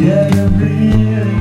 Yeah, you're real.